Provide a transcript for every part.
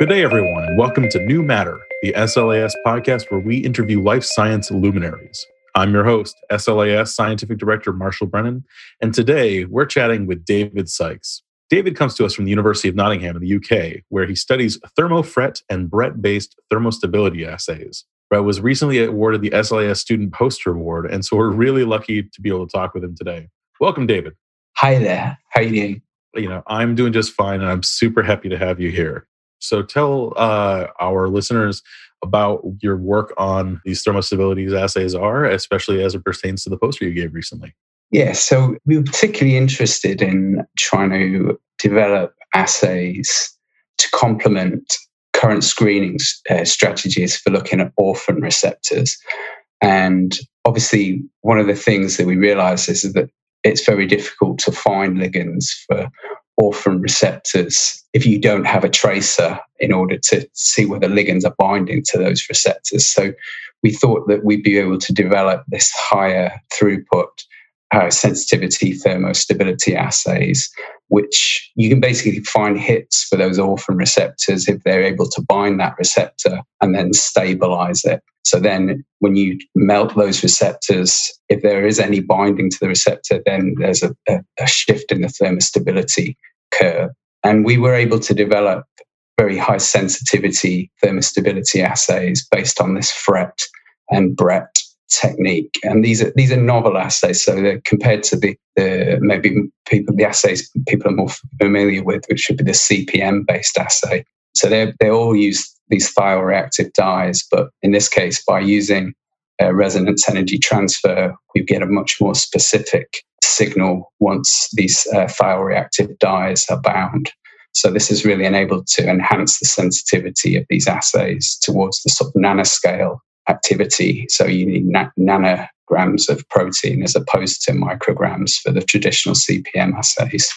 Good day, everyone, and welcome to New Matter, the SLAS podcast where we interview life science luminaries. I'm your host, SLAS Scientific Director Marshall Brennan, and today we're chatting with David Sykes. David comes to us from the University of Nottingham in the UK, where he studies ThermoFRET and BRET based thermostability assays. Brett was recently awarded the SLAS Student Poster Award, and so we're really lucky to be able to talk with him today. Welcome, David. Hi there. How are you doing? You know, I'm doing just fine, and I'm super happy to have you here. So tell uh, our listeners about your work on these thermostability assays are, especially as it pertains to the poster you gave recently. Yeah, so we were particularly interested in trying to develop assays to complement current screening uh, strategies for looking at orphan receptors. And obviously, one of the things that we realize is that it's very difficult to find ligands for orphan receptors if you don't have a tracer in order to see whether ligands are binding to those receptors. So we thought that we'd be able to develop this higher throughput uh, sensitivity thermostability assays, which you can basically find hits for those orphan receptors if they're able to bind that receptor and then stabilize it. So then when you melt those receptors, if there is any binding to the receptor, then there's a, a, a shift in the thermostability curve. And we were able to develop very high sensitivity thermostability assays based on this FRET and BRET technique. And these are these are novel assays, so they're compared to the, the maybe people the assays people are more familiar with, which should be the CPM based assay. So they they all use these thioreactive dyes, but in this case, by using resonance energy transfer, we get a much more specific signal once these uh, thioreactive dyes are bound. So this is really enabled to enhance the sensitivity of these assays towards the sort of nanoscale activity. So you need na- nanograms of protein as opposed to micrograms for the traditional CPM assays.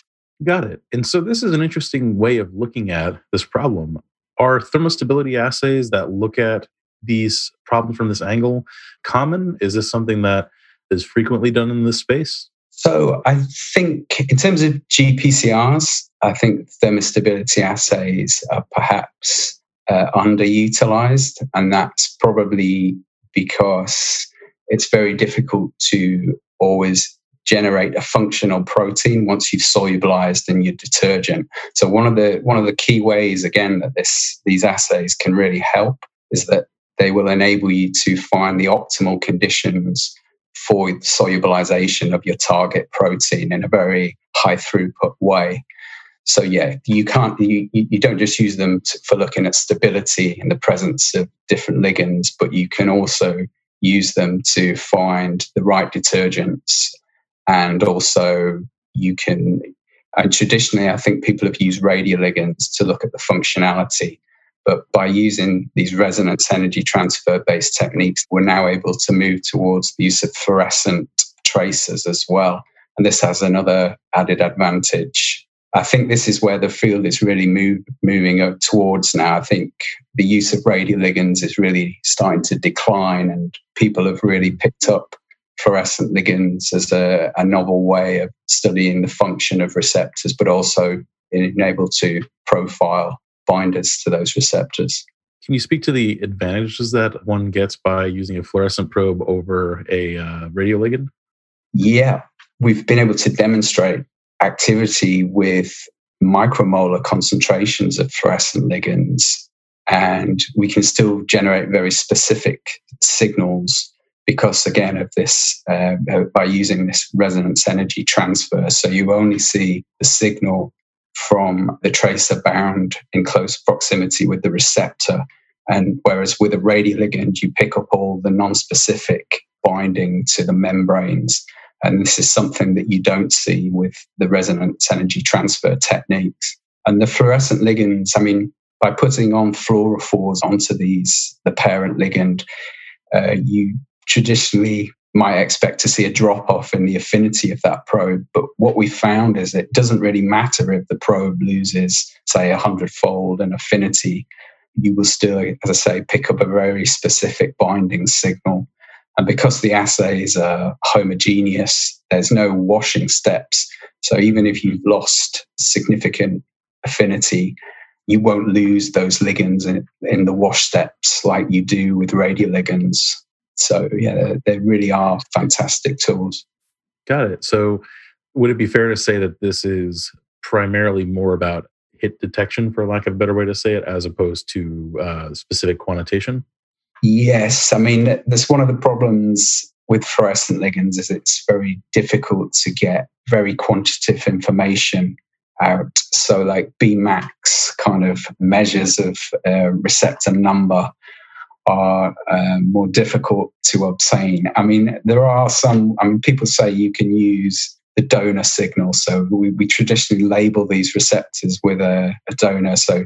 Got it. And so this is an interesting way of looking at this problem. Are thermostability assays that look at these problems from this angle common? Is this something that is frequently done in this space? So I think in terms of GPCRs, I think thermostability assays are perhaps uh, underutilized, and that's probably because it's very difficult to always generate a functional protein once you've solubilized in your detergent. So one of the one of the key ways again that this these assays can really help is that they will enable you to find the optimal conditions for solubilization of your target protein in a very high throughput way. So yeah, you can't you, you don't just use them to, for looking at stability in the presence of different ligands, but you can also use them to find the right detergents, and also you can. And traditionally, I think people have used radioligands to look at the functionality. But by using these resonance energy transfer based techniques, we're now able to move towards the use of fluorescent tracers as well. And this has another added advantage. I think this is where the field is really move, moving towards now. I think the use of radioligands is really starting to decline, and people have really picked up fluorescent ligands as a, a novel way of studying the function of receptors, but also being able to profile binders to those receptors. Can you speak to the advantages that one gets by using a fluorescent probe over a uh, radioligand? Yeah, we've been able to demonstrate activity with micromolar concentrations of fluorescent ligands, and we can still generate very specific signals because, again, of this uh, by using this resonance energy transfer. So you only see the signal from the tracer bound in close proximity with the receptor. And whereas with a radioligand, you pick up all the non-specific binding to the membranes. And this is something that you don't see with the resonance energy transfer techniques. And the fluorescent ligands, I mean, by putting on fluorophores onto these, the parent ligand, uh, you traditionally might expect to see a drop off in the affinity of that probe. But what we found is it doesn't really matter if the probe loses, say, a hundredfold in affinity. You will still, as I say, pick up a very specific binding signal. And because the assays are homogeneous, there's no washing steps. So even if you've lost significant affinity, you won't lose those ligands in, in the wash steps like you do with radioligands. So yeah, they really are fantastic tools. Got it. So would it be fair to say that this is primarily more about hit detection, for lack of a better way to say it, as opposed to uh, specific quantitation? Yes, I mean that's one of the problems with fluorescent ligands is it's very difficult to get very quantitative information out. So, like Bmax kind of measures of uh, receptor number are uh, more difficult to obtain. I mean, there are some, I mean, people say you can use the donor signal. So, we, we traditionally label these receptors with a, a donor. So,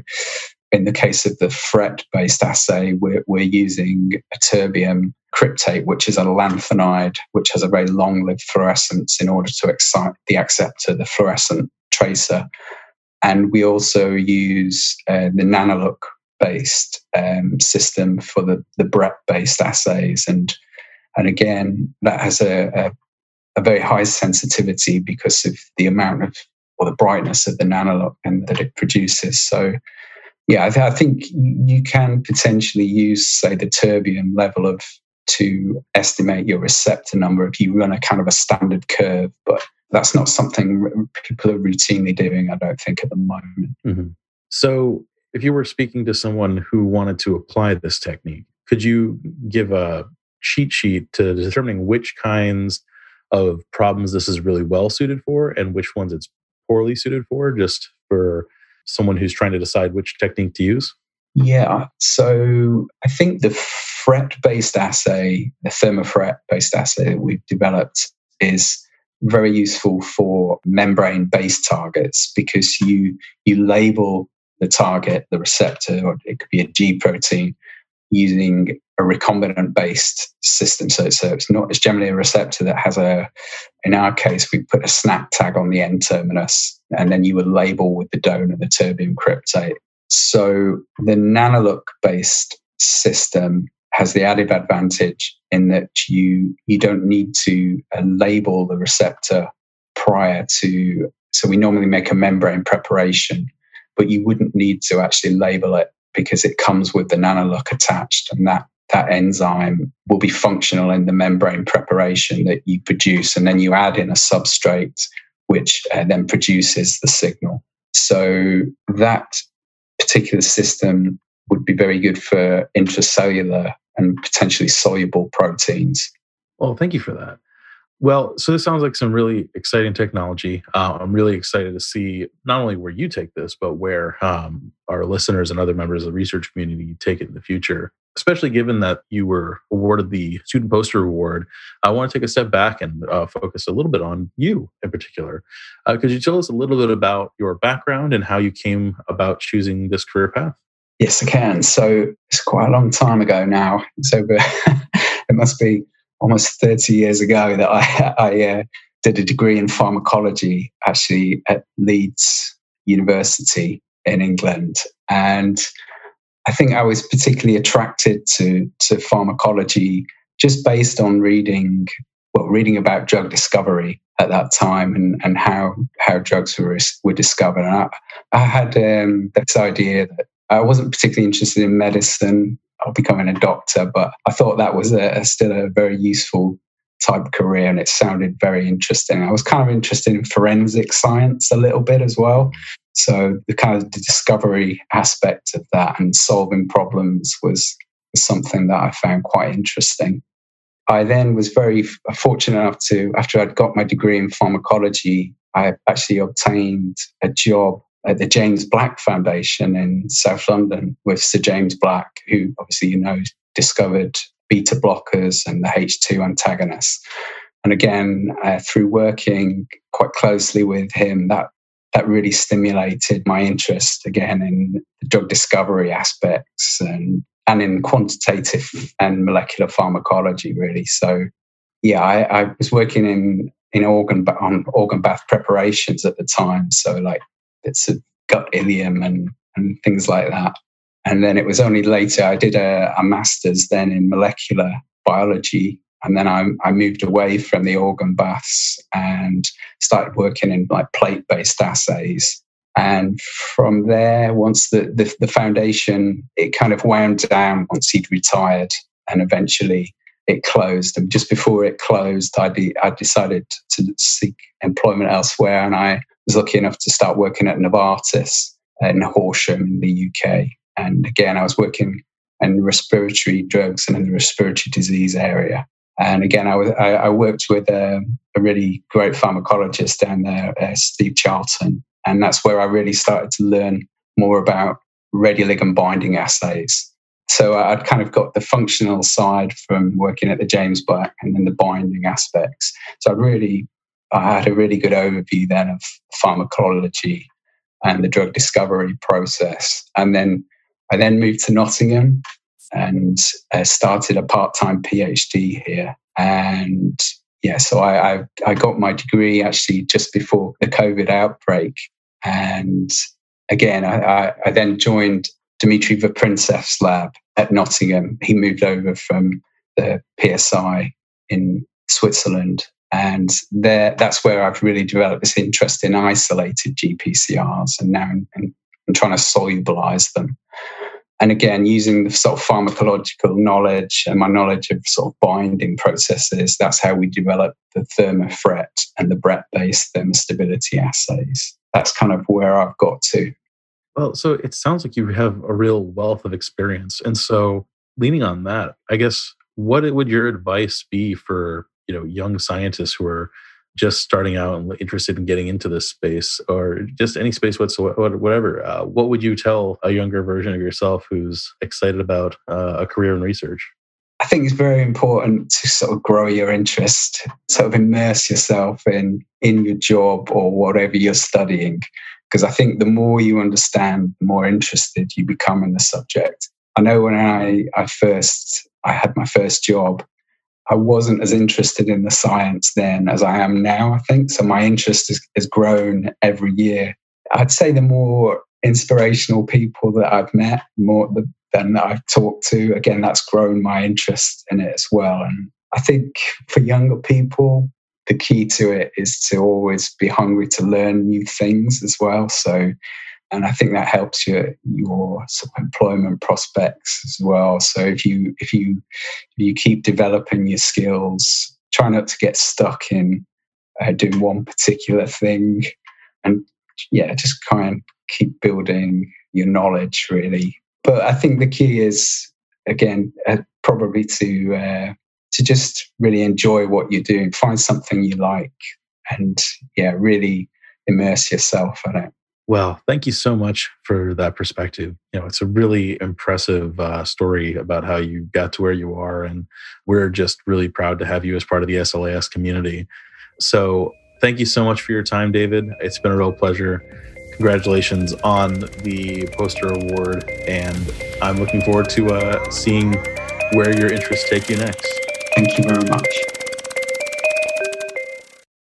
in the case of the FRET based assay, we're, we're using a terbium cryptate, which is a lanthanide, which has a very long lived fluorescence in order to excite the acceptor, the fluorescent tracer. And we also use uh, the NanoLuc based um, system for the, the BRET based assays. And, and again, that has a, a, a, very high sensitivity because of the amount of, or the brightness of the NanoLuc and that it produces. So, yeah, I, th- I think you can potentially use, say, the terbium level of to estimate your receptor number if you run a kind of a standard curve, but that's not something people are routinely doing, I don't think, at the moment. Mm-hmm. So, if you were speaking to someone who wanted to apply this technique, could you give a cheat sheet to determining which kinds of problems this is really well suited for and which ones it's poorly suited for, just for someone who's trying to decide which technique to use? Yeah, so I think the FRET based assay, the ThermoFRET based assay that we've developed, is very useful for membrane based targets because you you label the target, the receptor, or it could be a G protein, using a recombinant based system. So, so it's not it's generally a receptor that has a in our case we put a SNAP tag on the N terminus and then you would label with the donor the terbium cryptate. So the NanoLuc based system has the added advantage in that you you don't need to uh, label the receptor prior to so we normally make a membrane preparation but you wouldn't need to actually label it because it comes with the NanoLuc attached and that that enzyme will be functional in the membrane preparation that you produce and then you add in a substrate which uh, then produces the signal so that particular system would be very good for intracellular and potentially soluble proteins. Well, thank you for that. Well, so this sounds like some really exciting technology. Uh, I'm really excited to see not only where you take this, but where um, our listeners and other members of the research community take it in the future. Especially given that you were awarded the Student Poster Award, I want to take a step back and uh, focus a little bit on you in particular. Uh, could you tell us a little bit about your background and how you came about choosing this career path? Yes, I can. So it's quite a long time ago now. It's over, it must be almost 30 years ago that I, I uh, did a degree in pharmacology actually at Leeds University in England. And I think I was particularly attracted to, to pharmacology just based on reading, well, reading about drug discovery at that time and, and how, how drugs were, were discovered. And I, I had um, this idea that I wasn't particularly interested in medicine or becoming a doctor, but I thought that was a, a still a very useful type career and it sounded very interesting. I was kind of interested in forensic science a little bit as well. So the kind of the discovery aspect of that and solving problems was, was something that I found quite interesting. I then was very fortunate enough to, after I'd got my degree in pharmacology, I actually obtained a job at the James Black Foundation in South London with Sir James Black, who obviously you know discovered beta blockers and the H2 antagonists. And again, uh, through working quite closely with him, that that really stimulated my interest again in the drug discovery aspects and and in quantitative and molecular pharmacology, really. So, yeah, I, I was working in in organ on organ bath preparations at the time. So, like bits of gut ileum and, and things like that. And then it was only later I did a, a master's then in molecular biology. And then I, I moved away from the organ baths and started working in like plate based assays. And from there, once the, the, the foundation, it kind of wound down once he'd retired and eventually it closed. And just before it closed, I, de- I decided to seek employment elsewhere. And I was lucky enough to start working at Novartis in Horsham in the UK. And again, I was working in respiratory drugs and in the respiratory disease area. And again, I, was, I, I worked with a, a, really great pharmacologist down there, uh, Steve Charlton. And that's where I really started to learn more about radioligand binding assays. So I'd kind of got the functional side from working at the James Black and then the binding aspects. So I really, I had a really good overview then of pharmacology and the drug discovery process. And then I then moved to Nottingham and uh, started a part-time PhD here. And yeah, so I, I, I got my degree actually just before the COVID outbreak. And again, I, I, I then joined Dmitry Veprintsev's lab at Nottingham. He moved over from the PSI in Switzerland. And there, that's where I've really developed this interest in isolated GPCRs and now I'm, trying to solubilize them. And again, using the sort of pharmacological knowledge and my knowledge of sort of binding processes, that's how we develop the ThermoFRET and the BRET based thermostability assays. That's kind of where I've got to. Well, so it sounds like you have a real wealth of experience. And so, leaning on that, I guess, what would your advice be for you know young scientists who are just starting out and interested in getting into this space or just any space whatsoever whatever uh, what would you tell a younger version of yourself who's excited about uh, a career in research? I think it's very important to sort of grow your interest sort of immerse yourself in in your job or whatever you're studying because i think the more you understand the more interested you become in the subject. I know when i i first i had my first job I wasn't as interested in the science then as I am now, I think. So my interest has, has grown every year. I'd say the more inspirational people that I've met, more than that I've talked to, again, that's grown my interest in it as well. And I think for younger people, the key to it is to always be hungry to learn new things as well. So and I think that helps your your employment prospects as well. So if you if you if you keep developing your skills, try not to get stuck in uh, doing one particular thing, and yeah, just kind of keep building your knowledge really. But I think the key is again uh, probably to uh, to just really enjoy what you're doing, find something you like, and yeah, really immerse yourself in it. Well, thank you so much for that perspective. You know, it's a really impressive uh, story about how you got to where you are, and we're just really proud to have you as part of the SLAS community. So, thank you so much for your time, David. It's been a real pleasure. Congratulations on the poster award, and I'm looking forward to uh, seeing where your interests take you next. Thank you very much.